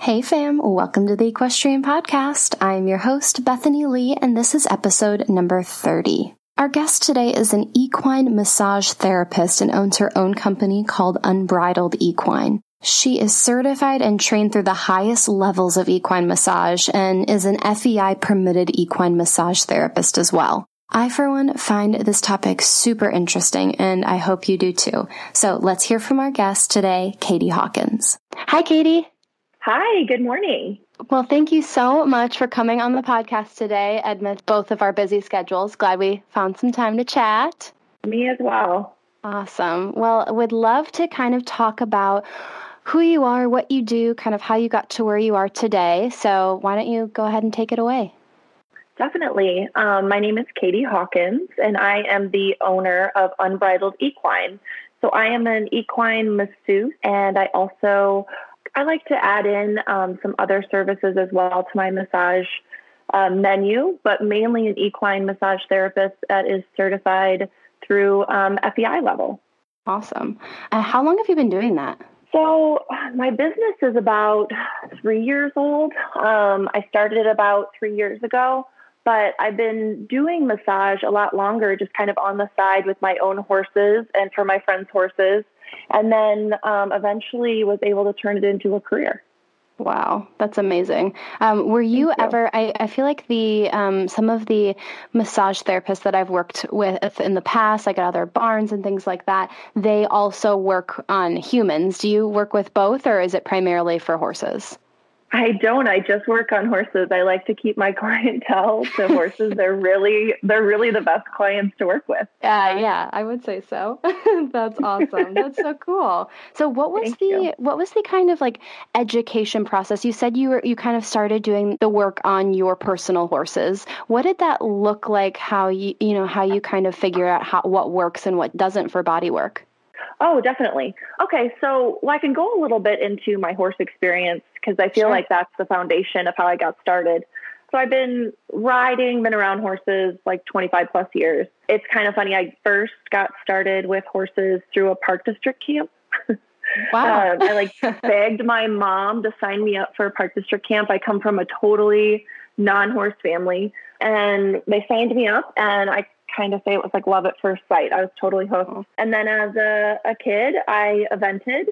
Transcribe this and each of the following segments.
Hey fam, welcome to the Equestrian Podcast. I'm your host, Bethany Lee, and this is episode number 30. Our guest today is an equine massage therapist and owns her own company called Unbridled Equine. She is certified and trained through the highest levels of equine massage and is an FEI permitted equine massage therapist as well. I, for one, find this topic super interesting and I hope you do too. So let's hear from our guest today, Katie Hawkins. Hi, Katie. Hi, good morning. Well, thank you so much for coming on the podcast today amidst both of our busy schedules. Glad we found some time to chat. Me as well. Awesome. Well, would love to kind of talk about who you are, what you do, kind of how you got to where you are today. So, why don't you go ahead and take it away? Definitely. Um, my name is Katie Hawkins, and I am the owner of Unbridled Equine. So, I am an equine masseuse, and I also I like to add in um, some other services as well to my massage uh, menu, but mainly an equine massage therapist that is certified through um, FEI level. Awesome. Uh, how long have you been doing that? So, my business is about three years old. Um, I started it about three years ago, but I've been doing massage a lot longer, just kind of on the side with my own horses and for my friends' horses and then um, eventually was able to turn it into a career. Wow, that's amazing. Um, were you, you, ever? I, I feel like the um, some of the massage therapists that I've worked with in the past, like at other barns and things like that, they also work on humans. Do you work with both, or is it primarily for horses? I don't. I just work on horses. I like to keep my clientele to horses. they're really they're really the best clients to work with. Uh, yeah, I would say so. That's awesome. That's so cool. So what was Thank the you. what was the kind of like education process? You said you were you kind of started doing the work on your personal horses. What did that look like how you you know how you kind of figure out how what works and what doesn't for body work? Oh, definitely. Okay, so well, I can go a little bit into my horse experience because I feel sure. like that's the foundation of how I got started. So I've been riding, been around horses like 25 plus years. It's kind of funny. I first got started with horses through a park district camp. Wow. um, I like begged my mom to sign me up for a park district camp. I come from a totally non horse family and they signed me up and I kind of say it was like love at first sight. I was totally hooked. Oh. And then as a, a kid, I evented.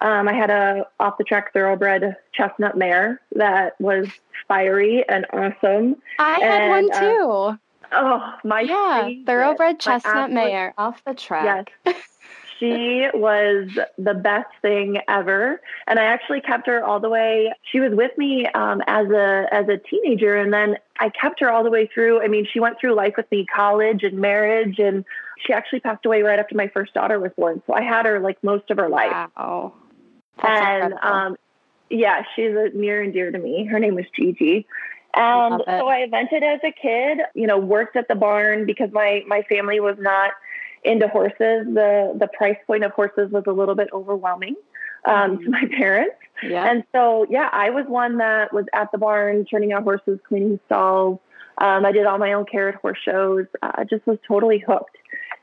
Um, I had a off the track thoroughbred chestnut mare that was fiery and awesome. I and, had one uh, too. Uh, oh, my yeah, thoroughbred chestnut mare off the track. Yes. she was the best thing ever. And i actually kept her all the way she was with me um, as a as a teenager. And then i kept her all the way through. I mean she went through life with me college and marriage. And she actually passed away right after my first daughter was born. So i had her like most of her life. Wow. That's and um, yeah she's a near and dear to me. Her name was gigi. And so i evented as a kid you know worked at the barn because my my family was not into horses, the the price point of horses was a little bit overwhelming um, mm-hmm. to my parents. Yeah. And so, yeah, I was one that was at the barn, turning out horses, cleaning stalls. Um, I did all my own care at horse shows. I uh, just was totally hooked.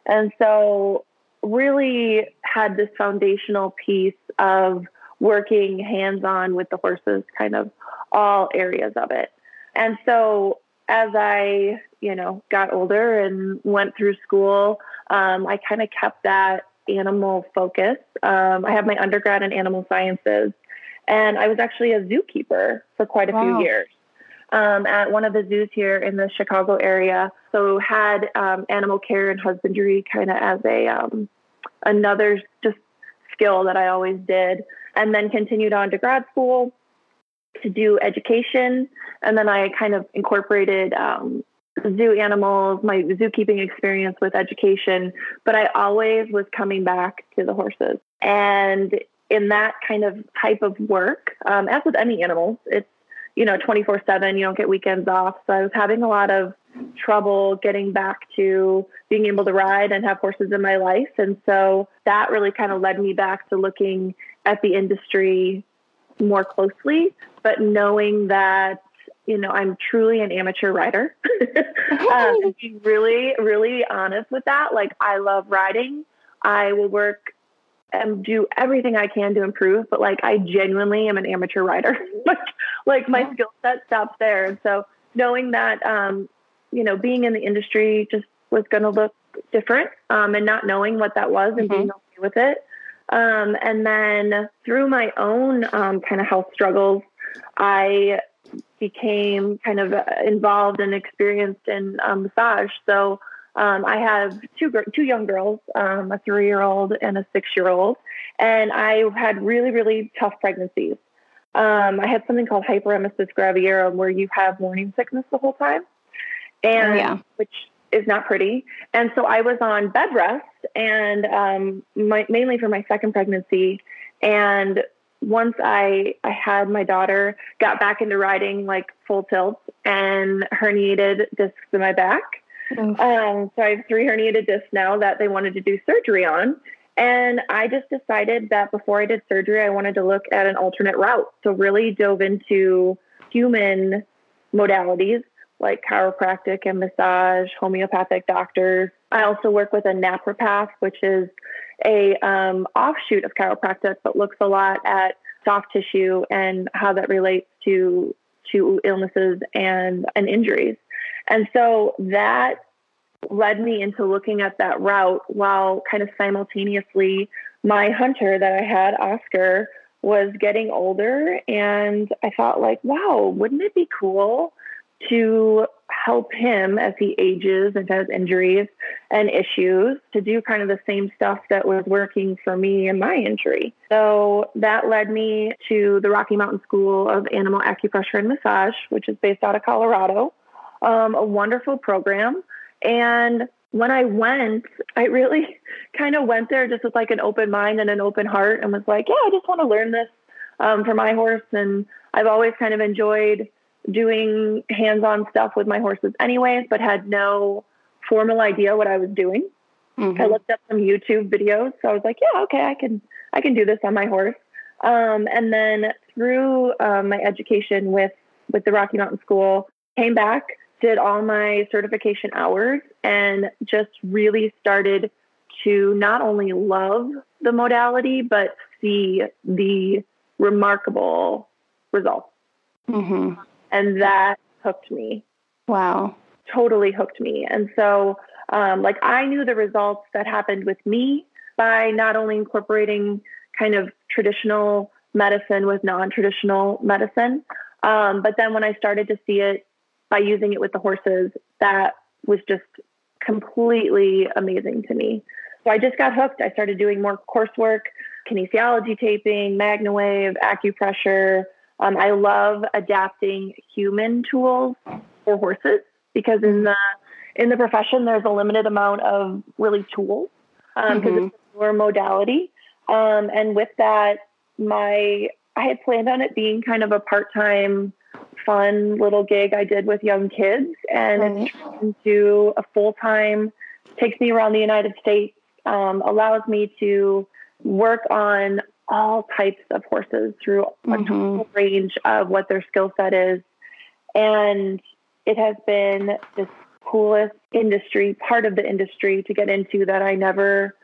And so, really had this foundational piece of working hands on with the horses, kind of all areas of it. And so, as I, you know, got older and went through school, um, I kind of kept that animal focus. Um, I have my undergrad in animal sciences, and I was actually a zookeeper for quite a wow. few years um, at one of the zoos here in the Chicago area. So had um, animal care and husbandry kind of as a um, another just skill that I always did, and then continued on to grad school to do education, and then I kind of incorporated um, zoo animals, my zookeeping experience with education, but I always was coming back to the horses. And in that kind of type of work, um, as with any animals, it's, you know, 24 7, you don't get weekends off. So I was having a lot of trouble getting back to being able to ride and have horses in my life. And so that really kind of led me back to looking at the industry more closely, but knowing that you know, I'm truly an amateur rider. um, being really, really honest with that. Like, I love riding. I will work and do everything I can to improve, but like, I genuinely am an amateur rider. like, like my yeah. skill set stops there. And so, knowing that, um, you know, being in the industry just was going to look different, um, and not knowing what that was and mm-hmm. being okay with it. Um, and then through my own um, kind of health struggles, I became kind of uh, involved and experienced in um, massage. So um, I have two two young girls, um, a three year old and a six year old, and I had really really tough pregnancies. Um, I had something called hyperemesis gravidarum, where you have morning sickness the whole time, and oh, yeah. which is not pretty. And so I was on bed rest, and um, my, mainly for my second pregnancy, and once I I had my daughter, got back into riding like full tilt and herniated discs in my back. Oh. Um, so I have three herniated discs now that they wanted to do surgery on. And I just decided that before I did surgery, I wanted to look at an alternate route. So really dove into human modalities like chiropractic and massage, homeopathic doctors. I also work with a naturopath, which is a um, offshoot of chiropractic, but looks a lot at soft tissue and how that relates to to illnesses and and injuries. And so that led me into looking at that route while kind of simultaneously my hunter that I had, Oscar, was getting older and I thought like, wow, wouldn't it be cool to help him as he ages and has injuries and issues to do kind of the same stuff that was working for me and my injury. So that led me to the Rocky Mountain School of Animal Acupressure and Massage, which is based out of Colorado. Um, a wonderful program. And when I went, I really kind of went there just with like an open mind and an open heart and was like, yeah, I just want to learn this um, for my horse. And I've always kind of enjoyed doing hands-on stuff with my horses anyways, but had no formal idea what I was doing. Mm-hmm. I looked up some YouTube videos, so I was like, yeah, okay, I can I can do this on my horse. Um, and then through um, my education with with the Rocky Mountain School, came back, did all my certification hours, and just really started to not only love the modality but see the remarkable results. Mm-hmm. And that hooked me. Wow. Totally hooked me. And so, um, like, I knew the results that happened with me by not only incorporating kind of traditional medicine with non traditional medicine, um, but then when I started to see it by using it with the horses, that was just completely amazing to me. So I just got hooked. I started doing more coursework, kinesiology taping, MagnaWave, acupressure, um, I love adapting human tools for horses because in the in the profession there's a limited amount of really tools because um, mm-hmm. it's a newer modality. Um, and with that, my I had planned on it being kind of a part time, fun little gig I did with young kids, and mm-hmm. it's turned into a full time. Takes me around the United States, um, allows me to work on all types of horses through mm-hmm. a total range of what their skill set is. And it has been this coolest industry, part of the industry to get into that I never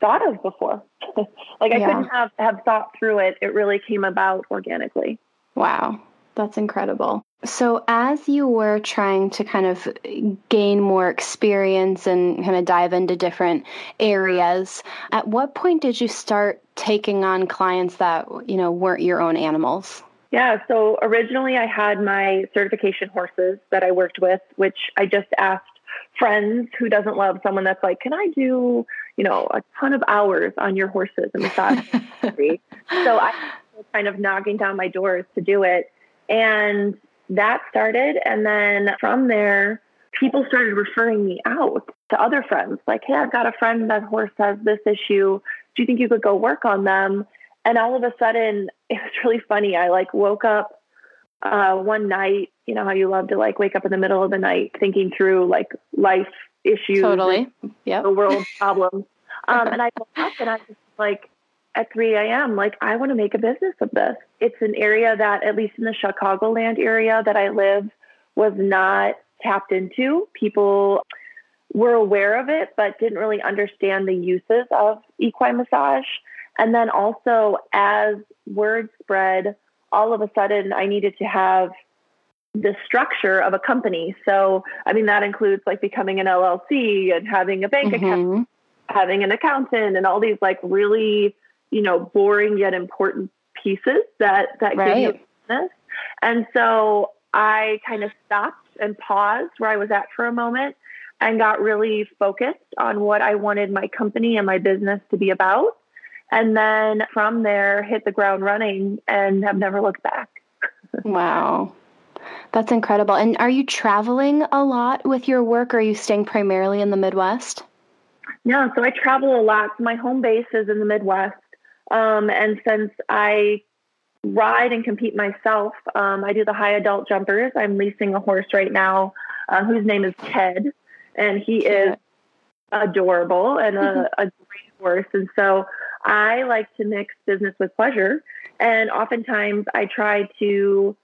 thought of before. like I yeah. couldn't have, have thought through it. It really came about organically. Wow. That's incredible. So, as you were trying to kind of gain more experience and kind of dive into different areas, at what point did you start taking on clients that, you know, weren't your own animals? Yeah, so originally I had my certification horses that I worked with, which I just asked friends who doesn't love someone that's like, can I do, you know, a ton of hours on your horses and massage? so I was kind of knocking down my doors to do it. And that started. And then from there, people started referring me out to other friends like, hey, I've got a friend that horse has this issue. Do you think you could go work on them? And all of a sudden, it was really funny. I like woke up uh, one night, you know how you love to like wake up in the middle of the night thinking through like life issues, totally, yeah, the world problems. Um, and I woke up and I was like, at 3 a.m., like, I want to make a business of this. It's an area that, at least in the Chicagoland area that I live, was not tapped into. People were aware of it, but didn't really understand the uses of equine massage. And then also, as word spread, all of a sudden, I needed to have the structure of a company. So, I mean, that includes like becoming an LLC and having a bank mm-hmm. account, having an accountant, and all these like really, you know, boring yet important pieces that that right. give you business. And so I kind of stopped and paused where I was at for a moment and got really focused on what I wanted my company and my business to be about. And then from there, hit the ground running and have never looked back. wow. That's incredible. And are you traveling a lot with your work or are you staying primarily in the Midwest? No, so I travel a lot. My home base is in the Midwest. Um, and since I ride and compete myself, um, I do the high adult jumpers. I'm leasing a horse right now uh, whose name is Ted, and he is adorable and a, a great horse. And so I like to mix business with pleasure. And oftentimes I try to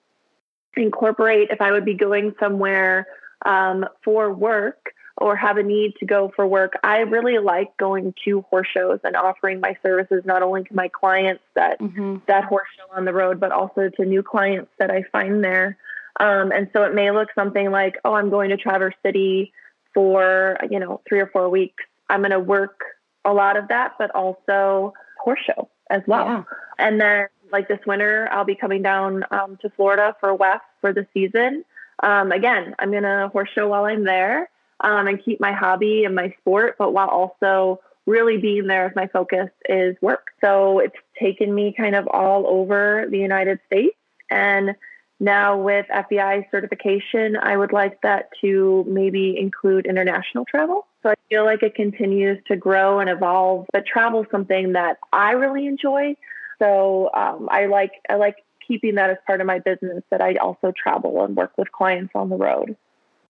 incorporate if I would be going somewhere um, for work or have a need to go for work, I really like going to horse shows and offering my services not only to my clients that mm-hmm. that horse show on the road, but also to new clients that I find there. Um, and so it may look something like, oh, I'm going to Traverse City for you know three or four weeks. I'm going to work a lot of that, but also horse show as well. Yeah. And then like this winter, I'll be coming down um, to Florida for WEF for the season. Um, again, I'm going to horse show while I'm there um, and keep my hobby and my sport, but while also really being there if my focus is work. So it's taken me kind of all over the United States. And now with FEI certification, I would like that to maybe include international travel. So I feel like it continues to grow and evolve, but travel is something that I really enjoy. So um, I like I like keeping that as part of my business that I also travel and work with clients on the road.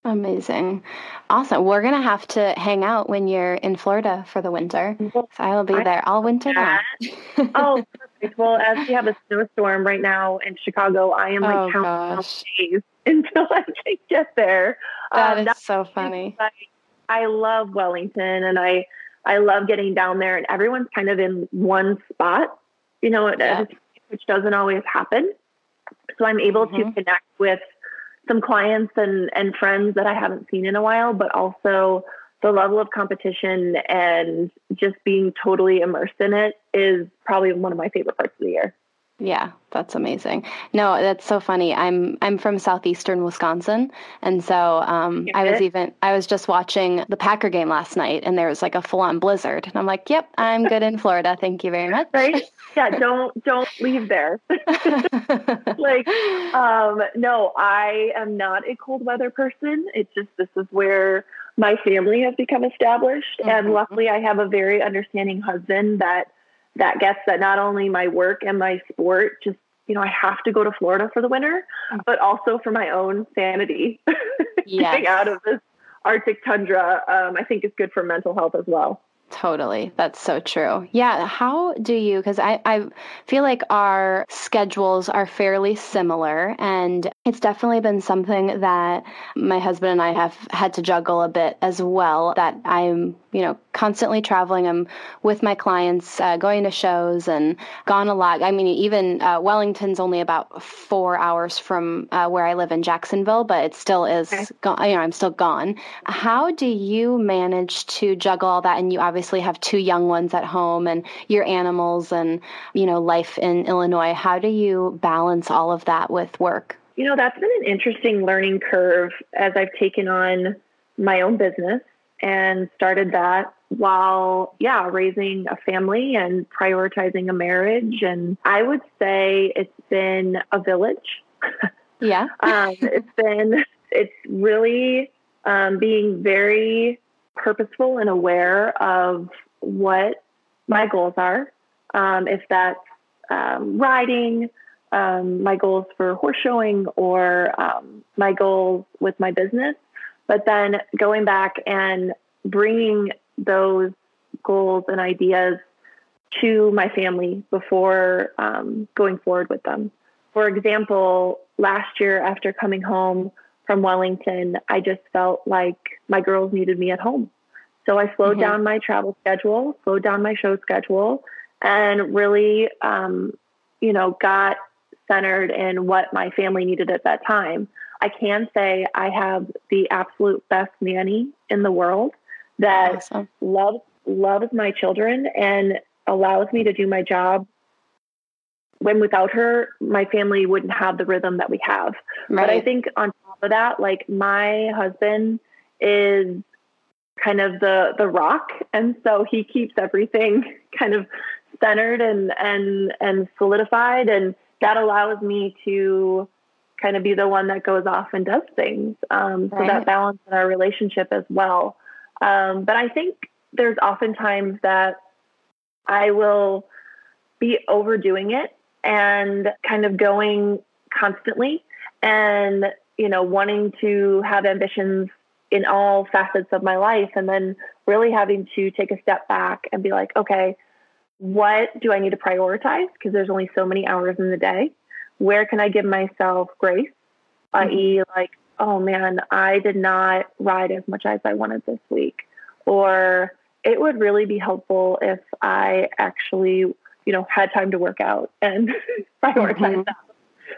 Amazing. Awesome. We're going to have to hang out when you're in Florida for the winter. So I will be there all winter long. oh, perfect. Well, as we have a snowstorm right now in Chicago, I am like oh, counting days until I can get there. That um, is so funny. I, I love Wellington and I, I love getting down there and everyone's kind of in one spot, you know, yeah. which doesn't always happen. So I'm able mm-hmm. to connect with some clients and, and friends that I haven't seen in a while, but also the level of competition and just being totally immersed in it is probably one of my favorite parts of the year. Yeah, that's amazing. No, that's so funny. I'm I'm from southeastern Wisconsin, and so um, I was even I was just watching the Packer game last night, and there was like a full on blizzard, and I'm like, "Yep, I'm good in Florida. Thank you very much." Right? Yeah. Don't don't leave there. like, um, no, I am not a cold weather person. It's just this is where my family has become established, mm-hmm. and luckily, I have a very understanding husband that that gets that not only my work and my sport just you know i have to go to florida for the winter mm. but also for my own sanity yes. getting out of this arctic tundra um, i think is good for mental health as well Totally. That's so true. Yeah. How do you, because I, I feel like our schedules are fairly similar, and it's definitely been something that my husband and I have had to juggle a bit as well. That I'm, you know, constantly traveling. I'm with my clients, uh, going to shows and gone a lot. I mean, even uh, Wellington's only about four hours from uh, where I live in Jacksonville, but it still is, okay. go- you know, I'm still gone. How do you manage to juggle all that? And you obviously obviously have two young ones at home and your animals and, you know, life in Illinois. How do you balance all of that with work? You know, that's been an interesting learning curve as I've taken on my own business and started that while, yeah, raising a family and prioritizing a marriage. And I would say it's been a village. Yeah. um, it's been, it's really um, being very purposeful and aware of what my goals are. Um, if that's um, riding, um, my goals for horse showing or um, my goals with my business, but then going back and bringing those goals and ideas to my family before um, going forward with them. For example, last year after coming home from Wellington, I just felt like my girls needed me at home. So I slowed mm-hmm. down my travel schedule, slowed down my show schedule, and really, um, you know, got centered in what my family needed at that time. I can say I have the absolute best nanny in the world that awesome. loves loves my children and allows me to do my job when without her my family wouldn't have the rhythm that we have right. but i think on top of that like my husband is kind of the the rock and so he keeps everything kind of centered and and and solidified and that allows me to kind of be the one that goes off and does things um, right. so that balance in our relationship as well um, but i think there's oftentimes that I will be overdoing it and kind of going constantly and, you know, wanting to have ambitions in all facets of my life and then really having to take a step back and be like, okay, what do I need to prioritize? Because there's only so many hours in the day. Where can I give myself grace? Mm-hmm. I.e., like, oh man, I did not ride as much as I wanted this week. Or it would really be helpful if I actually, you know, had time to work out and prioritize mm-hmm. that.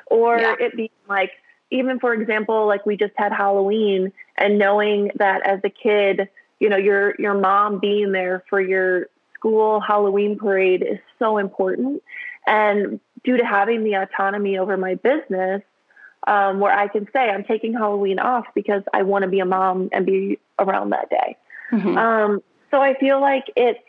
Or yeah. it be like, even for example, like we just had Halloween and knowing that as a kid, you know, your your mom being there for your school Halloween parade is so important. And due to having the autonomy over my business, um, where I can say I'm taking Halloween off because I want to be a mom and be around that day. Mm-hmm. Um, so I feel like it's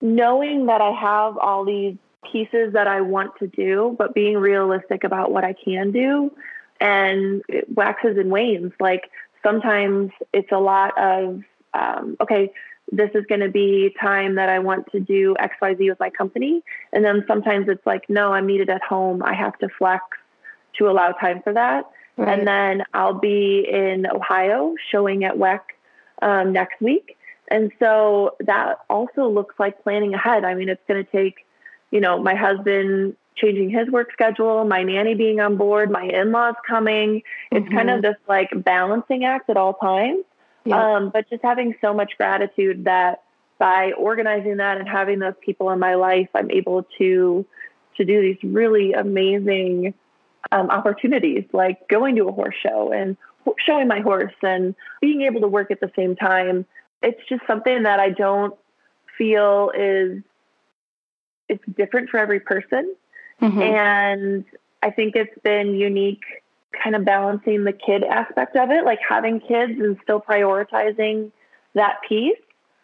knowing that I have all these pieces that I want to do, but being realistic about what I can do. And it waxes and wanes. Like sometimes it's a lot of, um, okay, this is going to be time that I want to do XYZ with my company. And then sometimes it's like, no, I'm needed at home. I have to flex to allow time for that. Right. And then I'll be in Ohio showing at WEC um, next week. And so that also looks like planning ahead. I mean, it's going to take, you know, my husband changing his work schedule, my nanny being on board, my in laws coming. It's mm-hmm. kind of mm-hmm. this like balancing act at all times. Yeah. Um, but just having so much gratitude that by organizing that and having those people in my life, I'm able to to do these really amazing um, opportunities, like going to a horse show and showing my horse and being able to work at the same time it's just something that I don't feel is it's different for every person. Mm-hmm. And I think it's been unique kind of balancing the kid aspect of it, like having kids and still prioritizing that piece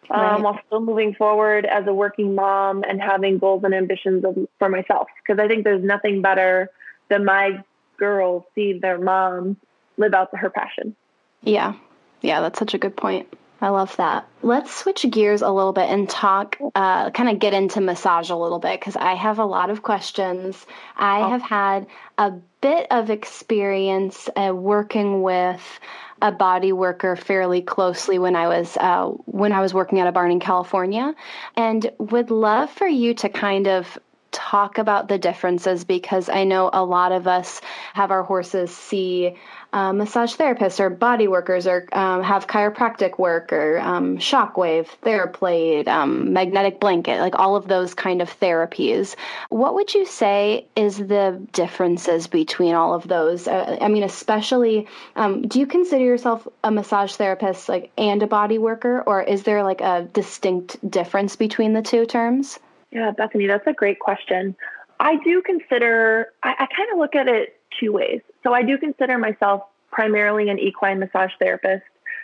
um, right. while still moving forward as a working mom and having goals and ambitions of, for myself. Because I think there's nothing better than my girls see their mom live out her passion. Yeah. Yeah, that's such a good point. I love that. Let's switch gears a little bit and talk, uh, kind of get into massage a little bit because I have a lot of questions. I oh. have had a bit of experience uh, working with a body worker fairly closely when I was uh, when I was working at a barn in California, and would love for you to kind of talk about the differences because I know a lot of us have our horses see uh, massage therapists or body workers or um, have chiropractic work or um, shockwave, TheraPlate, um, magnetic blanket, like all of those kind of therapies. What would you say is the differences between all of those? Uh, I mean, especially, um, do you consider yourself a massage therapist like and a body worker, or is there like a distinct difference between the two terms? Yeah, Bethany, that's a great question. I do consider, I, I kind of look at it two ways. So I do consider myself primarily an equine massage therapist,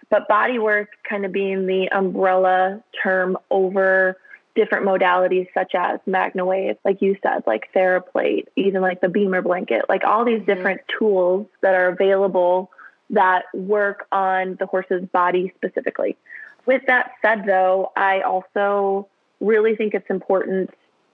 but body work kind of being the umbrella term over different modalities such as MagnaWave, like you said, like TheraPlate, even like the Bemer blanket, like all these mm-hmm. different tools that are available that work on the horse's body specifically. With that said, though, I also really think it's important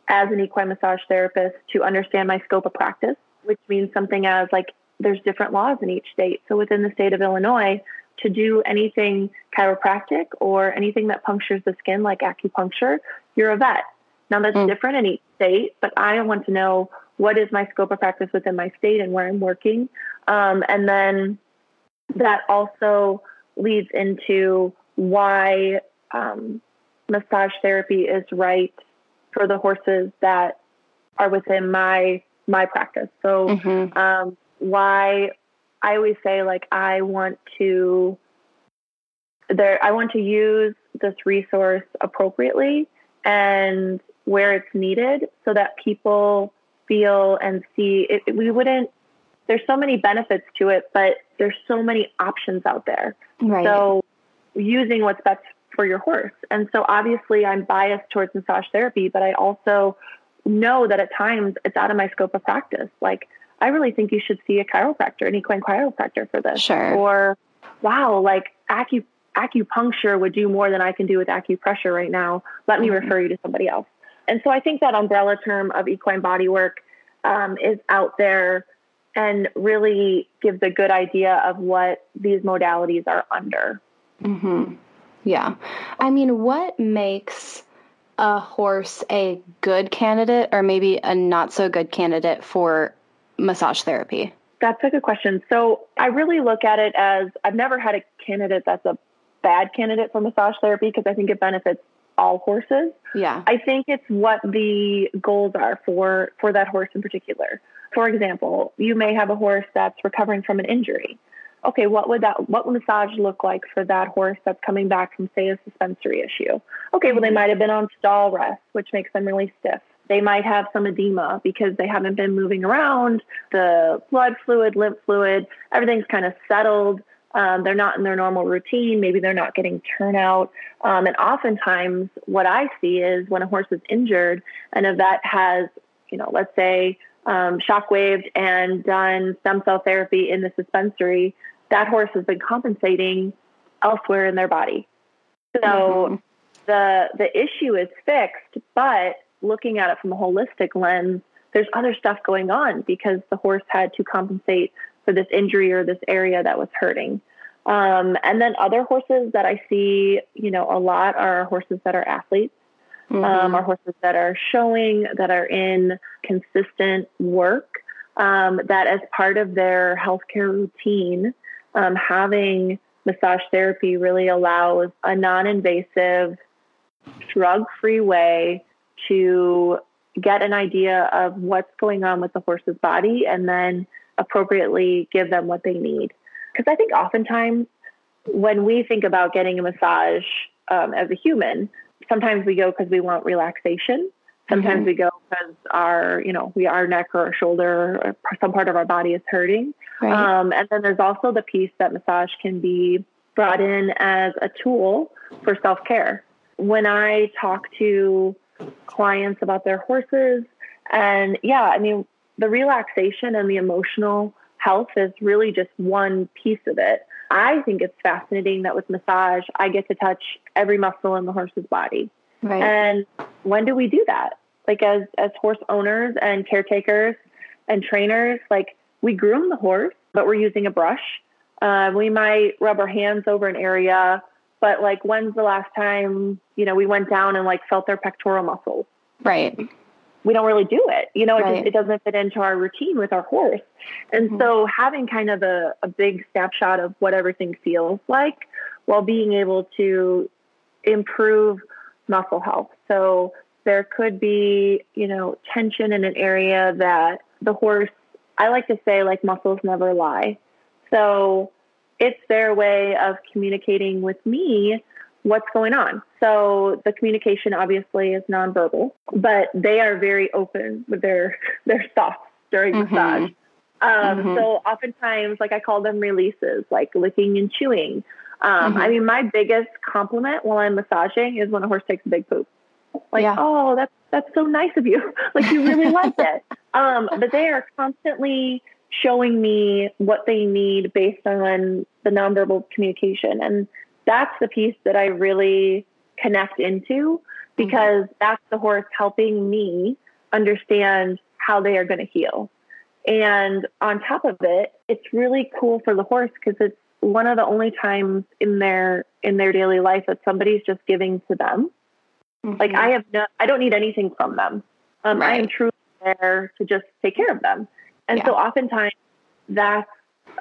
as an equine massage therapist to understand my scope of practice which means something as like there's different laws in each state. So within the state of Illinois, to do anything chiropractic or anything that punctures the skin, like acupuncture, you're a vet. Now that's mm. different in each state, but I want to know what is my scope of practice within my state and where I'm working. Um, and then that also leads into why um, massage therapy is right for the horses that are within my my practice. So mm-hmm. um, why I always say like I want to there I want to use this resource appropriately and where it's needed so that people feel and see it, we wouldn't there's so many benefits to it but there's so many options out there right. so using what's best for your horse and so obviously i'm biased towards massage therapy but i also know that at times it's out of my scope of practice like i really think you should see a chiropractor an equine chiropractor for this sure or wow like acu- acupuncture would do more than i can do with acupressure right now let me mm-hmm. refer you to somebody else and so I think that umbrella term of equine bodywork um, is out there and really gives a good idea of what these modalities are under. Mm-hmm. Yeah. I mean, what makes a horse a good candidate or maybe a not so good candidate for massage therapy? That's a good question. So I really look at it as I've never had a candidate that's a bad candidate for massage therapy because I think it benefits all horses. Yeah. I think it's what the goals are for for that horse in particular. For example, you may have a horse that's recovering from an injury. Okay, what would that what would massage look like for that horse that's coming back from say a suspensory issue? Okay, well they mm-hmm. might have been on stall rest, which makes them really stiff. They might have some edema because they haven't been moving around. The blood fluid, lymph fluid, everything's kind of settled. Um, they're not in their normal routine. Maybe they're not getting turnout. Um, and oftentimes, what I see is when a horse is injured and if that has, you know, let's say um, shockwaved and done stem cell therapy in the suspensory, that horse has been compensating elsewhere in their body. So mm-hmm. the the issue is fixed, but looking at it from a holistic lens, there's other stuff going on because the horse had to compensate for this injury or this area that was hurting. Um, and then other horses that I see, you know, a lot are horses that are athletes, mm-hmm. um, are horses that are showing, that are in consistent work, um, that as part of their healthcare routine, um, having massage therapy really allows a non invasive, drug free way to get an idea of what's going on with the horse's body and then appropriately give them what they need. Because I think oftentimes when we think about getting a massage um, as a human, sometimes we go because we want relaxation. Sometimes mm-hmm. we go because our, you know, we our neck or our shoulder or some part of our body is hurting. Right. Um, and then there's also the piece that massage can be brought in as a tool for self care. When I talk to clients about their horses, and yeah, I mean, the relaxation and the emotional health is really just one piece of it. I think it's fascinating that with massage, I get to touch every muscle in the horse's body. Right. And when do we do that? Like as as horse owners and caretakers and trainers, like we groom the horse, but we're using a brush. Uh, we might rub our hands over an area, but like when's the last time you know we went down and like felt their pectoral muscles? Right we don't really do it. You know, right. it, just, it doesn't fit into our routine with our horse. And mm-hmm. so having kind of a, a big snapshot of what everything feels like while being able to improve muscle health. So there could be, you know, tension in an area that the horse, I like to say, like muscles never lie. So it's their way of communicating with me what's going on. So the communication obviously is nonverbal, but they are very open with their their thoughts during mm-hmm. massage. Um, mm-hmm. So oftentimes, like I call them releases, like licking and chewing. Um, mm-hmm. I mean, my biggest compliment while I'm massaging is when a horse takes a big poop. Like, yeah. oh, that's that's so nice of you. like you really like it. Um, but they are constantly showing me what they need based on the nonverbal communication. And that's the piece that I really connect into because mm-hmm. that's the horse helping me understand how they are going to heal. And on top of it, it's really cool for the horse because it's one of the only times in their in their daily life that somebody's just giving to them. Mm-hmm. Like I have no, I don't need anything from them. Um, right. I am truly there to just take care of them. And yeah. so oftentimes that's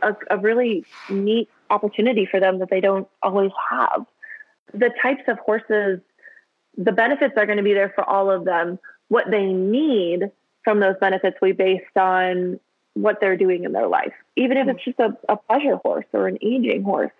a, a really neat opportunity for them that they don't always have. The types of horses, the benefits are going to be there for all of them. What they need from those benefits we based on what they're doing in their life, even if it's just a, a pleasure horse or an aging horse.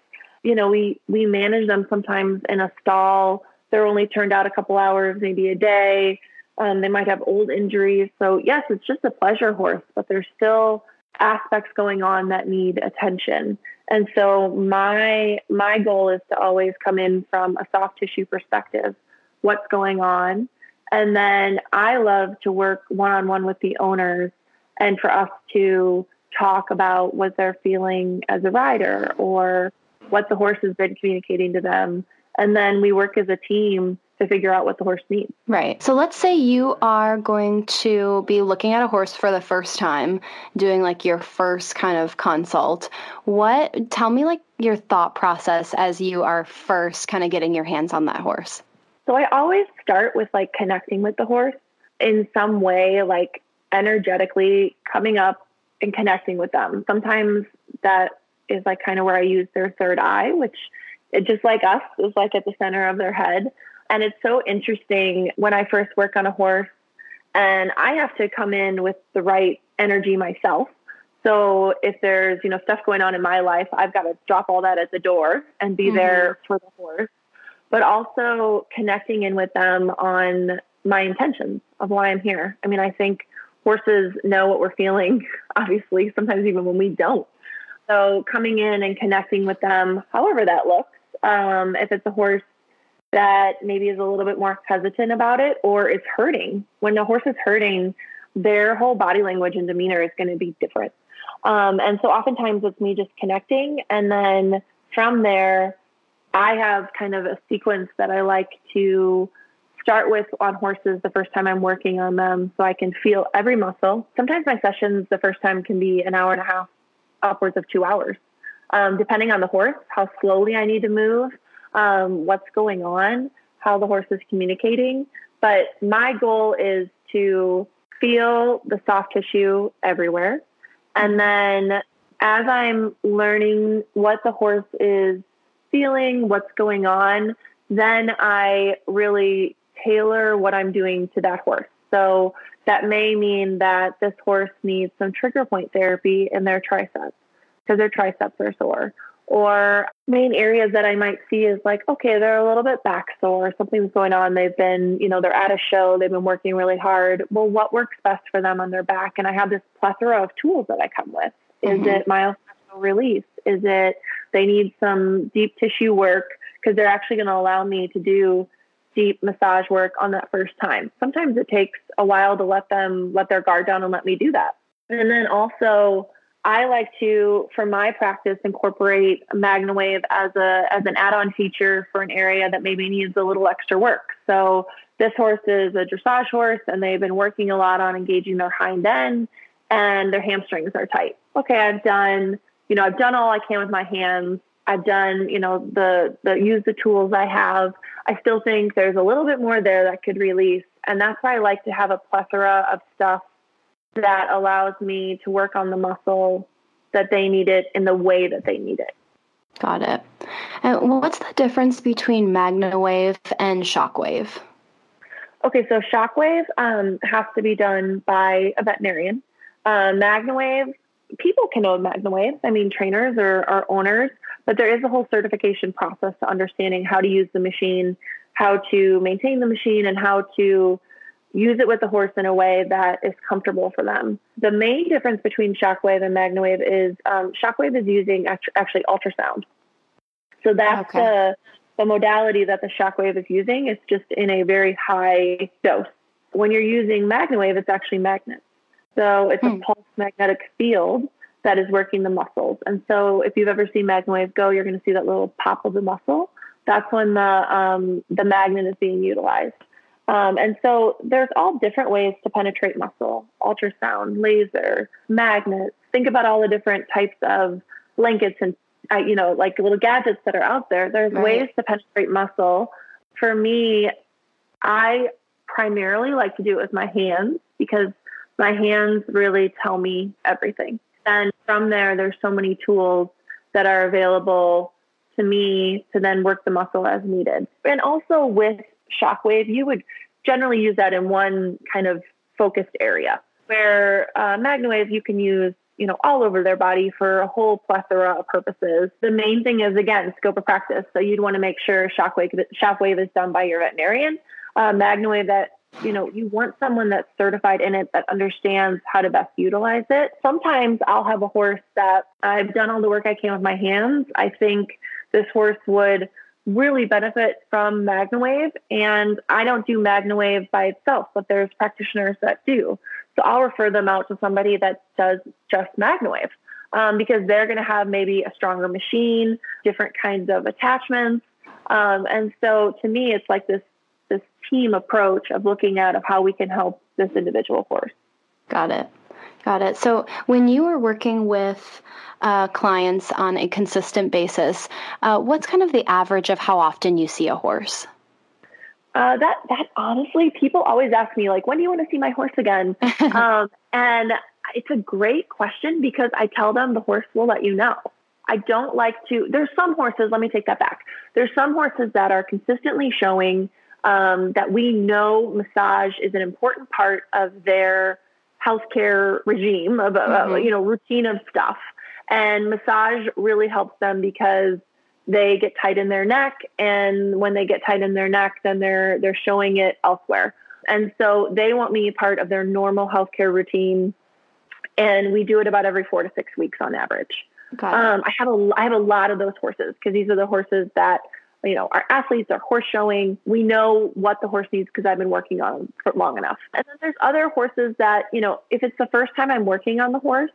You know, we we manage them sometimes in a stall. They're only turned out a couple hours, maybe a day. Um, they might have old injuries. So yes, it's just a pleasure horse, but there's still aspects going on that need attention. And so my my goal is to always come in from a soft tissue perspective. What's going on? And then I love to work one on one with the owners and for us to talk about what they're feeling as a rider or what the horse has been communicating to them. And then we work as a team to figure out what the horse needs. Right. So let's say you are going to be looking at a horse for the first time, doing like your first kind of consult. What tell me like your thought process as you are first kind of getting your hands on that horse? So I always start with like connecting with the horse in some way, like energetically coming up and connecting with them. Sometimes that is like kind of where I use their third eye, which it just like us is like at the center of their head. And it's so interesting when I first work on a horse and I have to come in with the right energy myself. So if there's, you know, stuff going on in my life, I've got to drop all that at the door and be mm-hmm. there for the horse but also connecting in with them on my intentions of why I'm here. I mean, I think horses know what we're feeling, obviously, sometimes even when we don't. So coming in and connecting with them, however that looks, um, if it's a horse that maybe is a little bit more hesitant about it or is hurting, when the horse is hurting, their whole body language and demeanor is going to be different. Um, and so oftentimes it's me just connecting. And then from there, I have kind of a sequence that I like to start with on horses the first time I'm working on them so I can feel every muscle. Sometimes my sessions the first time can be an hour and a half, upwards of two hours, um, depending on the horse, how slowly I need to move, um, what's going on, how the horse is communicating. But my goal is to feel the soft tissue everywhere. And then as I'm learning what the horse is feeling, what's going on, then I really tailor what I'm doing to that horse. So that may mean that this horse needs some trigger point therapy in their triceps because their triceps are sore. Or main areas that I might see is like, okay, they're a little bit back sore, something's going on. They've been, you know, they're at a show, they've been working really hard. Well, what works best for them on their back? And I have this plethora of tools that I come with. Is mm-hmm. it myofascial release? Is it they need some deep tissue work because they're actually going to allow me to do deep massage work on that first time. Sometimes it takes a while to let them let their guard down and let me do that. And then also I like to, for my practice, incorporate MagnaWave as a as an add-on feature for an area that maybe needs a little extra work. So this horse is a dressage horse, and they've been working a lot on engaging their hind end, and their hamstrings are tight. Okay, I've done you know, I've done all I can with my hands. I've done, you know, the the use the tools I have. I still think there's a little bit more there that could release, and that's why I like to have a plethora of stuff that allows me to work on the muscle that they need it in the way that they need it. Got it. And what's the difference between MagnaWave and Shockwave? Okay, so Shockwave um, has to be done by a veterinarian. Uh, MagnaWave people can own MagnaWave. I mean, trainers or, or owners, but there is a whole certification process to understanding how to use the machine, how to maintain the machine, and how to use it with the horse in a way that is comfortable for them. The main difference between Shockwave and MagnaWave is um, Shockwave is using actually ultrasound. So that's okay. the, the modality that the Shockwave is using. It's just in a very high dose. When you're using MagnaWave, it's actually magnets. So it's hmm. a pulse magnetic field that is working the muscles. And so if you've ever seen Magnet MagnaWave go, you're going to see that little pop of the muscle. That's when the um, the magnet is being utilized. Um, and so there's all different ways to penetrate muscle ultrasound, laser, magnets. Think about all the different types of blankets and, uh, you know, like little gadgets that are out there. There's right. ways to penetrate muscle. For me, I primarily like to do it with my hands because my hands really tell me everything. And from there, there's so many tools that are available to me to then work the muscle as needed. And also with shockwave, you would generally use that in one kind of focused area. Where uh, MagnaWave, you can use you know all over their body for a whole plethora of purposes. The main thing is again scope of practice. So you'd want to make sure shockwave shockwave is done by your veterinarian. Uh, MagnaWave that you know you want someone that's certified in it that understands how to best utilize it. Sometimes I'll have a horse that I've done all the work I can with my hands. I think this horse would really benefit from MagnaWave. And I don't do MagnaWave by itself, but there's practitioners that do. So I'll refer them out to somebody that does just MagnaWave um, because they're going to have maybe a stronger machine, different kinds of attachments. Um, and so to me, it's like this this team approach of looking at of how we can help this individual horse. Got it. Got it. So when you are working with uh, clients on a consistent basis, uh, what's kind of the average of how often you see a horse? Uh, that that honestly, people always ask me like, when do you want to see my horse again? um, and it's a great question because I tell them the horse will let you know. I don't like to. There's some horses. Let me take that back. There's some horses that are consistently showing um, that we know massage is an important part of their healthcare regime of mm-hmm. uh, you know routine of stuff. And massage really helps them because they get tight in their neck and when they get tight in their neck then they're they're showing it elsewhere. And so they want me part of their normal healthcare routine and we do it about every four to six weeks on average. Um, I have a I have a lot of those horses because these are the horses that you know, our athletes are horse showing. We know what the horse needs because I've been working on them for long enough. And then there's other horses that, you know, if it's the first time I'm working on the horse,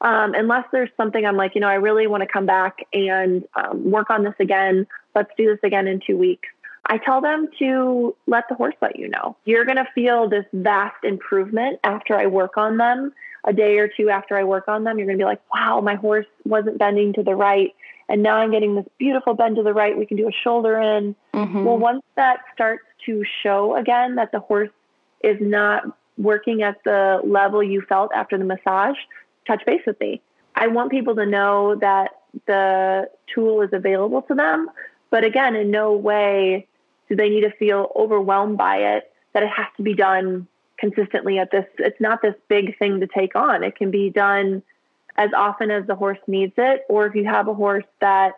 um, unless there's something I'm like, you know, I really want to come back and um, work on this again. Let's do this again in two weeks. I tell them to let the horse let you know. You're going to feel this vast improvement after I work on them. A day or two after I work on them, you're going to be like, wow, my horse wasn't bending to the right and now I'm getting this beautiful bend to the right. We can do a shoulder in. Mm-hmm. Well, once that starts to show again that the horse is not working at the level you felt after the massage, touch base with me. I want people to know that the tool is available to them, but again, in no way do they need to feel overwhelmed by it, that it has to be done consistently at this. It's not this big thing to take on. It can be done as often as the horse needs it, or if you have a horse that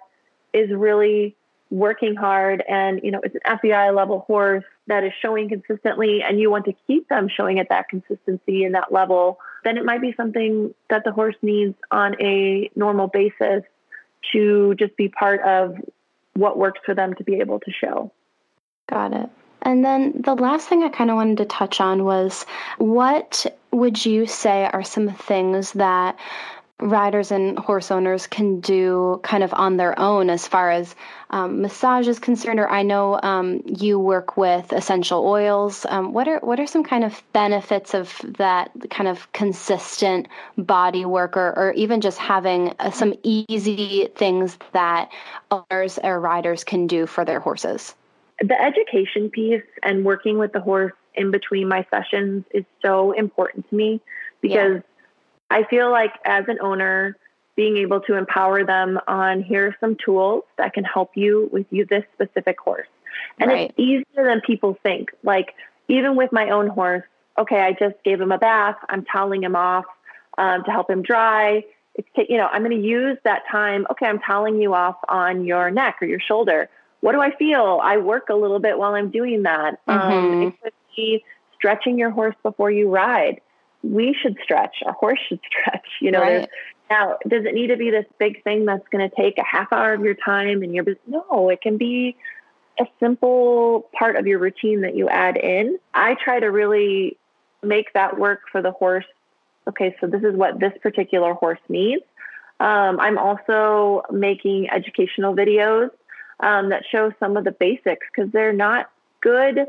is really working hard and you know it's an FEI level horse that is showing consistently and you want to keep them showing at that consistency and that level, then it might be something that the horse needs on a normal basis to just be part of what works for them to be able to show. Got it. And then the last thing I kind of wanted to touch on was what would you say are some things that riders and horse owners can do kind of on their own as far as um, massage is concerned or i know um, you work with essential oils. Um, what are what are some kind of benefits of that kind of consistent body work or, or even just having uh, some easy things that owners or riders can do for their horses? The education piece and working with the horse in between my sessions is so important to me because yeah I feel like as an owner, being able to empower them on here are some tools that can help you with you this specific horse. And right. it's easier than people think. Like even with my own horse, okay, I just gave him a bath. I'm toweling him off um, to help him dry. It's you know I'm going to use that time. Okay, I'm toweling you off on your neck or your shoulder. What do I feel? I work a little bit while I'm doing that. Um, mm-hmm. Um, it could be stretching your horse before you ride we should stretch. Our horse should stretch. You know, right. now does it need to be this big thing that's going to take a half hour of your time and your no? It can be a simple part of your routine that you add in. I try to really make that work for the horse. Okay, so this is what this particular horse needs. Um, I'm also making educational videos um, that show some of the basics because they're not good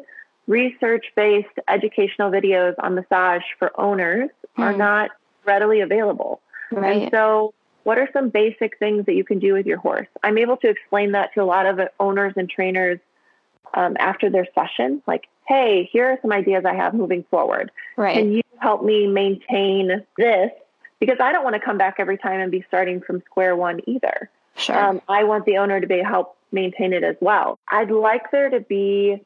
research based educational videos on massage for owners hmm. are not readily available. Right. And so, what are some basic things that you can do with your horse? I'm able to explain that to a lot of owners and trainers um, after their session. Like, hey, here are some ideas I have moving forward. Right. Can you help me maintain this? Because I don't want to come back every time and be starting from square one either. Sure. Um, I want the owner to be help maintain it as well. I'd like there to be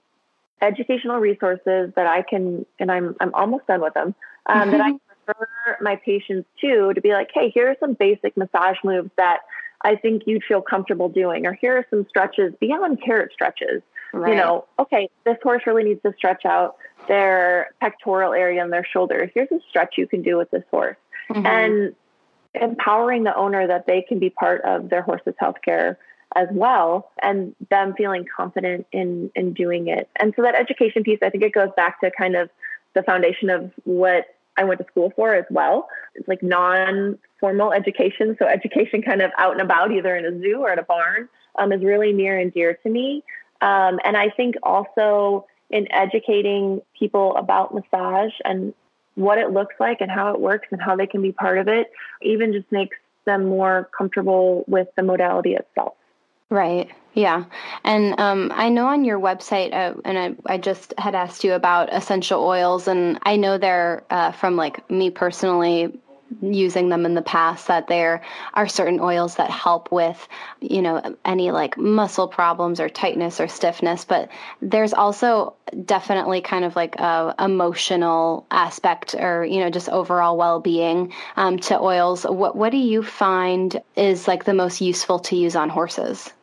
educational resources that I can, and I'm I'm almost done with them. Um, mm-hmm. That I refer my patients to to be like, hey, here are some basic massage moves that I think you'd feel comfortable doing, or here are some stretches beyond carrot stretches. Right. You know, okay, this horse really needs to stretch out their pectoral area and their shoulder. Here's a stretch you can do with this horse. Mm-hmm. And empowering the owner that they can be part of their horse's health care as well and them feeling confident in in doing it. And so that education piece, I think it goes back to kind of the foundation of what I went to school for as well. It's like non formal education. So education kind of out and about, either in a zoo or at a barn, um, is really near and dear to me. Um, and I think also in educating people about massage and what it looks like and how it works and how they can be part of it, even just makes them more comfortable with the modality itself. Right. Yeah. And um, I know on your website, uh, and I, I, just had asked you about essential oils, and I know they're uh, from like me personally using them in the past that there are certain oils that help with you know any like muscle problems or tightness or stiffness but there's also definitely kind of like a emotional aspect or you know just overall well-being um, to oils what what do you find is like the most useful to use on horses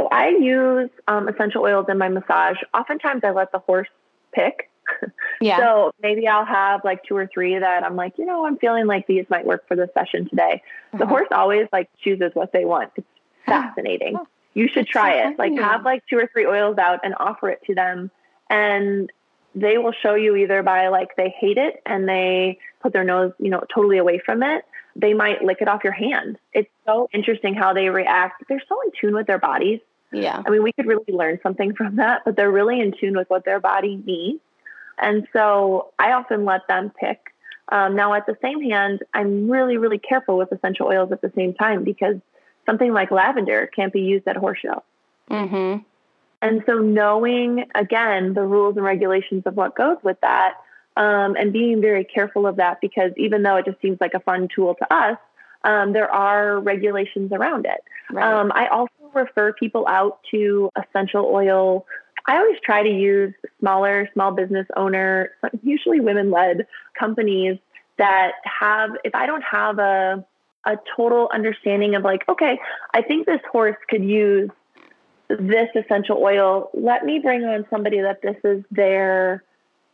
so I use um, essential oils in my massage. Oftentimes I let the horse pick. Yeah. so maybe I'll have like two or three that I'm like, you know, I'm feeling like these might work for this session today. Uh-huh. The horse always like chooses what they want. It's fascinating. Oh, you should try it. Like have like two or three oils out and offer it to them. And they will show you either by like they hate it and they put their nose, you know, totally away from it. They might lick it off your hand. It's so interesting how they react. They're so in tune with their bodies. Yeah. I mean, we could really learn something from that, but they're really in tune with what their body needs. And so I often let them pick. Um, now, at the same hand, I'm really, really careful with essential oils at the same time because something like lavender can't be used at horse show. Mm-hmm. And so, knowing again the rules and regulations of what goes with that, um, and being very careful of that, because even though it just seems like a fun tool to us, um, there are regulations around it. Right. Um, I also refer people out to essential oil. I always try to use smaller, small business owner, usually women led companies that have, if I don't have a, a total understanding of like, okay, I think this horse could use this essential oil. Let me bring on somebody that this is their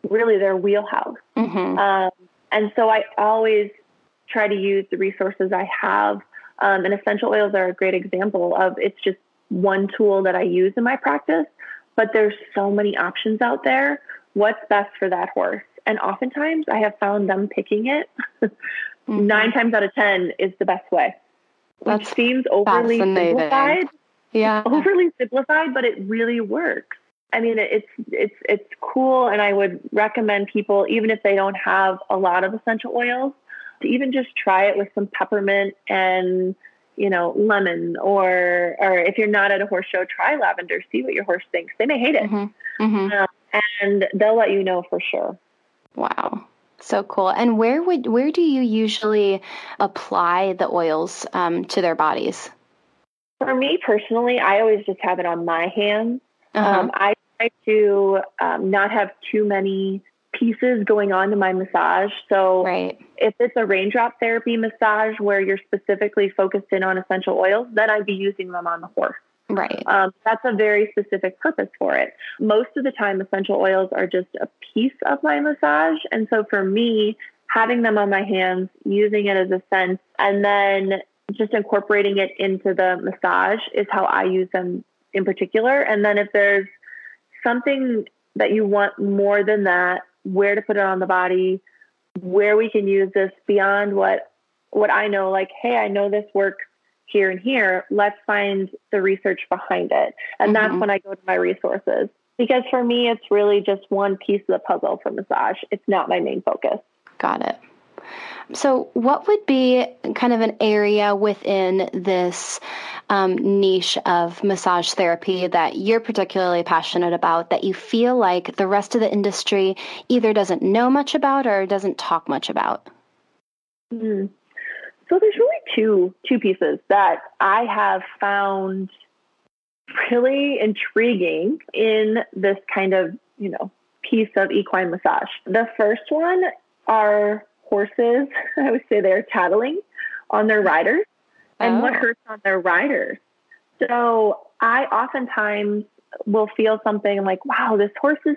really their wheelhouse. Mm-hmm. Um, and so I always try to use the resources I have. Um, and essential oils are a great example of it's just one tool that I use in my practice, but there's so many options out there. What's best for that horse? And oftentimes I have found them picking it mm-hmm. nine times out of 10 is the best way, which That's seems overly simplified. Yeah. Overly simplified, but it really works. I mean, it's it's it's cool, and I would recommend people, even if they don't have a lot of essential oils, to even just try it with some peppermint and you know lemon or or if you're not at a horse show try lavender. See what your horse thinks. They may hate it. Mm-hmm. Mm-hmm. Um, and they'll let you know for sure. Wow. So cool. And where would where do you usually apply the oils um, to their bodies? For me personally i always just have it on my hands. Uh-huh. um, i try to um, not have too many pieces going on to my massage. So right. if it's a raindrop therapy massage where you're specifically focused in on essential oils, then I'd be using them on the horse. Right. Um, that's a very specific purpose for it. Most of the time, essential oils are just a piece of my massage. And so for me, having them on my hands, using it as a sense, and then just incorporating it into the massage is how I use them in particular. And then if there's something that you want more than that, where to put it on the body, where we can use this beyond what what I know. Like, hey, I know this works here and here. Let's find the research behind it, and mm-hmm. that's when I go to my resources. Because for me, it's really just one piece of the puzzle for massage. It's not my main focus. Got it. So, what would be kind of an area within this um, niche of massage therapy that you're particularly passionate about that you feel like the rest of the industry either doesn't know much about or doesn't talk much about? Mm. So, there's really two two pieces that I have found really intriguing in this kind of you know piece of equine massage. The first one are horses, I would say they're tattling on their mm-hmm. riders and oh. what hurts on their riders. So I oftentimes will feel something like, wow, this horse is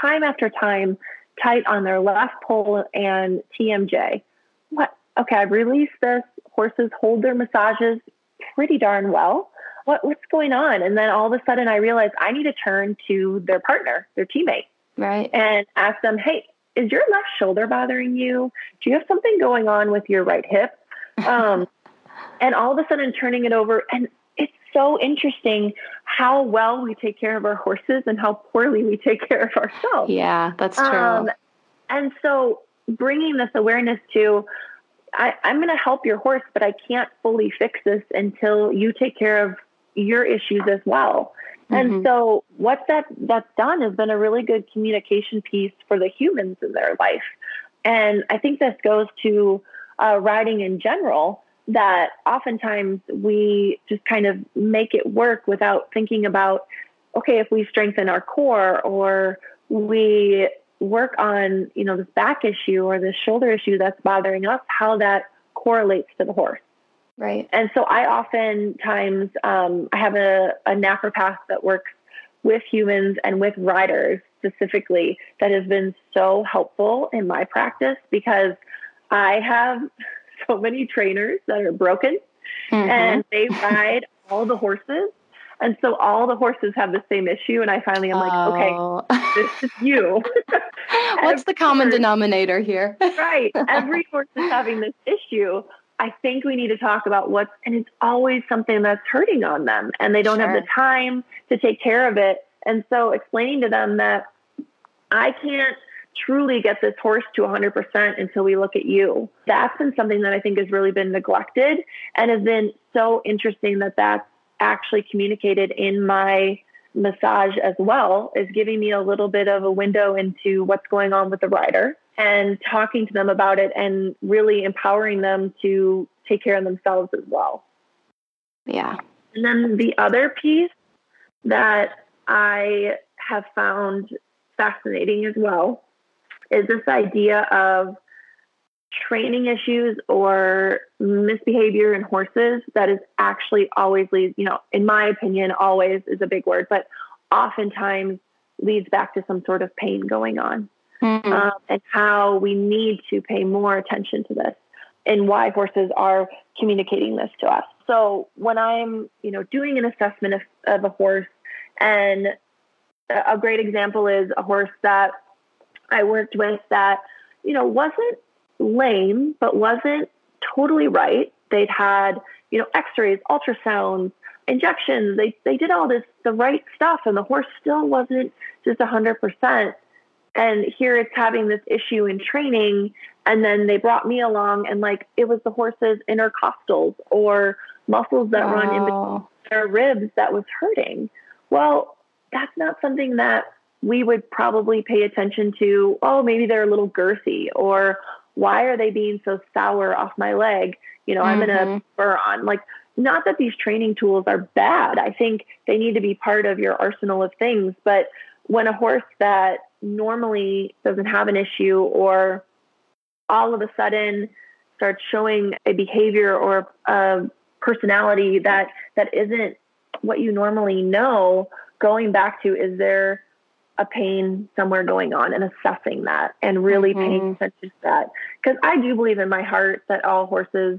time after time tight on their left poll and TMJ. What? Okay, I've released this. Horses hold their massages pretty darn well. What, what's going on? And then all of a sudden I realize I need to turn to their partner, their teammate. Right. And ask them, hey, is your left shoulder bothering you? Do you have something going on with your right hip? Um, and all of a sudden turning it over. And it's so interesting how well we take care of our horses and how poorly we take care of ourselves. Yeah, that's true. Um, and so bringing this awareness to, I, I'm going to help your horse, but I can't fully fix this until you take care of your issues as well. And mm-hmm. so what that that's done has been a really good communication piece for the humans in their life. And I think this goes to uh, riding in general that oftentimes we just kind of make it work without thinking about, okay, if we strengthen our core or we work on, you know, this back issue or this shoulder issue that's bothering us, how that correlates to the horse. Right. And so I oftentimes um, I have a, a naturopath that works with humans and with riders specifically that has been so helpful in my practice because I have so many trainers that are broken mm-hmm. and they ride all the horses. And so all the horses have the same issue. And I finally am like, oh. okay, this is you. What's the common denominator here? right. Every horse is having this issue. I think we need to talk about what's, and it's always something that's hurting on them and they don't sure. have the time to take care of it. And so explaining to them that I can't truly get this horse to 100% until we look at you. That's been something that I think has really been neglected and has been so interesting that that's actually communicated in my massage as well is giving me a little bit of a window into what's going on with the rider and talking to them about it and really empowering them to take care of themselves as well. Yeah. And then the other piece that I have found fascinating as well is this idea of training issues or misbehavior in horses that is actually always leads, you know, in my opinion, always is a big word, but oftentimes leads back to some sort of pain going on mm-hmm. um, and how we need to pay more attention to this and why horses are communicating this to us. So when I'm, you know, doing an assessment of, of a horse, and a great example is a horse that I worked with that, you know, wasn't lame, but wasn't totally right. They'd had, you know, x-rays, ultrasounds, injections. They, they did all this, the right stuff, and the horse still wasn't just 100%. And here it's having this issue in training. And then they brought me along, and like it was the horse's intercostals or muscles that run in between their ribs that was hurting. Well, that's not something that we would probably pay attention to. Oh, maybe they're a little girthy, or why are they being so sour off my leg? You know, mm-hmm. I'm going to spur on. Like, not that these training tools are bad. I think they need to be part of your arsenal of things. But when a horse that normally doesn't have an issue or all of a sudden starts showing a behavior or a personality that that isn't what you normally know going back to is there a pain somewhere going on and assessing that and really mm-hmm. paying attention to that because i do believe in my heart that all horses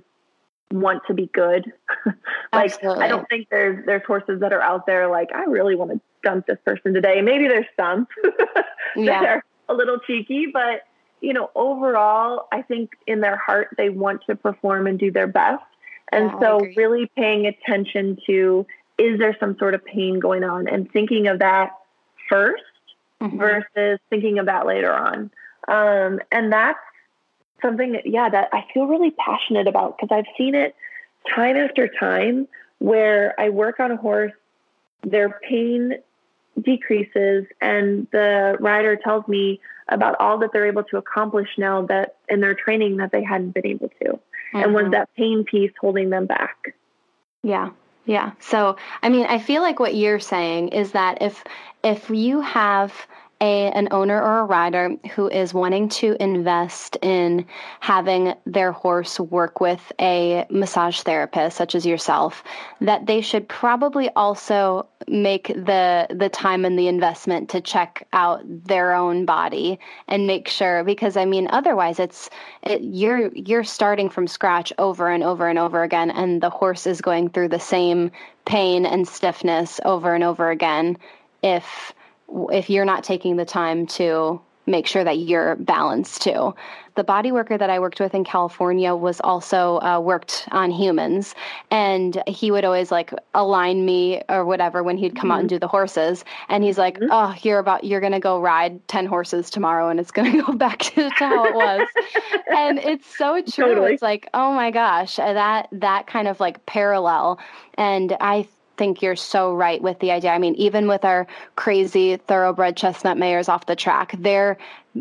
want to be good like Absolutely. i don't think there's there's horses that are out there like i really want to dump this person today maybe there's some yeah. that are a little cheeky, but you know, overall, I think in their heart they want to perform and do their best. And yeah, so, really paying attention to is there some sort of pain going on and thinking of that 1st mm-hmm. versus thinking that later on. Um, and that's something, that yeah, that I feel really passionate about because I've seen it time after time where I work on a horse, their pain decreases, and the rider tells me about all that they're able to accomplish now that in their training that they hadn't been able to. Mm-hmm. And was that pain piece holding them back? Yeah. Yeah. So, I mean, I feel like what you're saying is that if if you have a an owner or a rider who is wanting to invest in having their horse work with a massage therapist such as yourself that they should probably also make the the time and the investment to check out their own body and make sure because I mean otherwise it's it, you're you're starting from scratch over and over and over again and the horse is going through the same pain and stiffness over and over again if if you're not taking the time to make sure that you're balanced too. The body worker that I worked with in California was also uh, worked on humans, and he would always like align me or whatever when he'd come mm-hmm. out and mm-hmm. do the horses. And he's like, mm-hmm. "Oh, you're about you're gonna go ride ten horses tomorrow, and it's gonna go back to, to how it was." and it's so true. Totally. It's like, oh my gosh, that that kind of like parallel. And I think you're so right with the idea. I mean, even with our crazy thoroughbred chestnut mares off the track, they're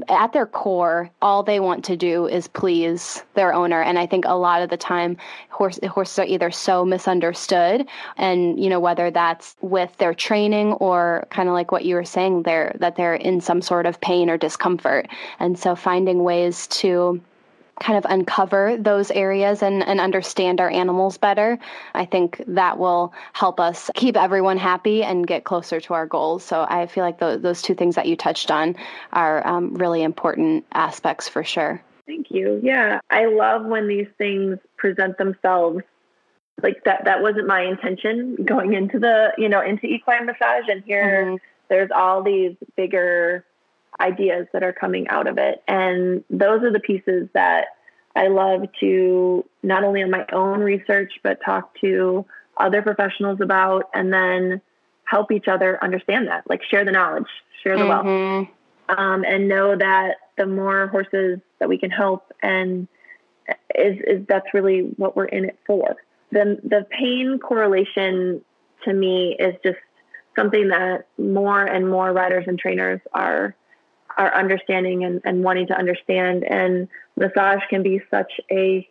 at their core, all they want to do is please their owner. And I think a lot of the time, horse, horses are either so misunderstood, and you know whether that's with their training or kind of like what you were saying, there that they're in some sort of pain or discomfort. And so finding ways to kind of uncover those areas and, and understand our animals better, I think that will help us keep everyone happy and get closer to our goals. So I feel like those, those two things that you touched on are um, really important aspects for sure. Thank you. Yeah, I love when these things present themselves like that. That wasn't my intention going into the you know into equine massage, and here mm-hmm. there's all these bigger ideas that are coming out of it. And those are the pieces that I love to not only on my own research, but talk to other professionals about and then help each other understand that, like share the knowledge, share the mm-hmm. wealth, um, and know that the more horses that we can help and is, is that's really what we're in it for. The, the pain correlation to me is just something that more and more riders and trainers are are understanding and, and wanting to understand. And massage can be such a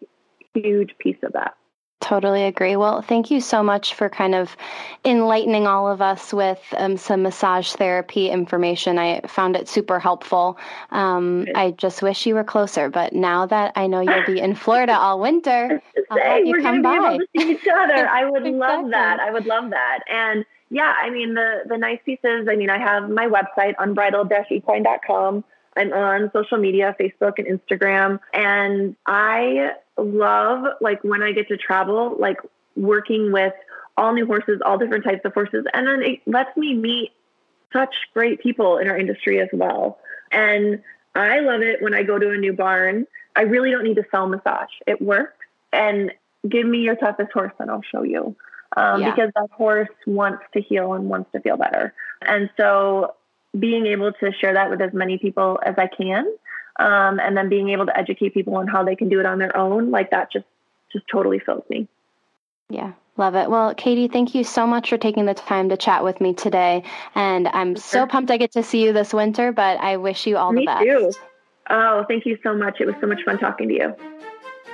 huge piece of that. Totally agree. Well, thank you so much for kind of enlightening all of us with um, some massage therapy information. I found it super helpful. Um, I just wish you were closer, but now that I know you'll be in Florida all winter, I'll have you come by. Be able to see each other. I would exactly. love that. I would love that. And yeah, I mean, the, the nice piece is, I mean, I have my website, unbridled-equine.com. I'm on social media, Facebook and Instagram. And I love, like, when I get to travel, like, working with all new horses, all different types of horses. And then it lets me meet such great people in our industry as well. And I love it when I go to a new barn. I really don't need to sell massage, it works. And give me your toughest horse and I'll show you um, yeah. because that horse wants to heal and wants to feel better. And so being able to share that with as many people as I can, um, and then being able to educate people on how they can do it on their own, like that just just totally fills me. Yeah. Love it. Well, Katie, thank you so much for taking the time to chat with me today. And I'm sure. so pumped I get to see you this winter, but I wish you all me the best. Too. Oh, thank you so much. It was so much fun talking to you.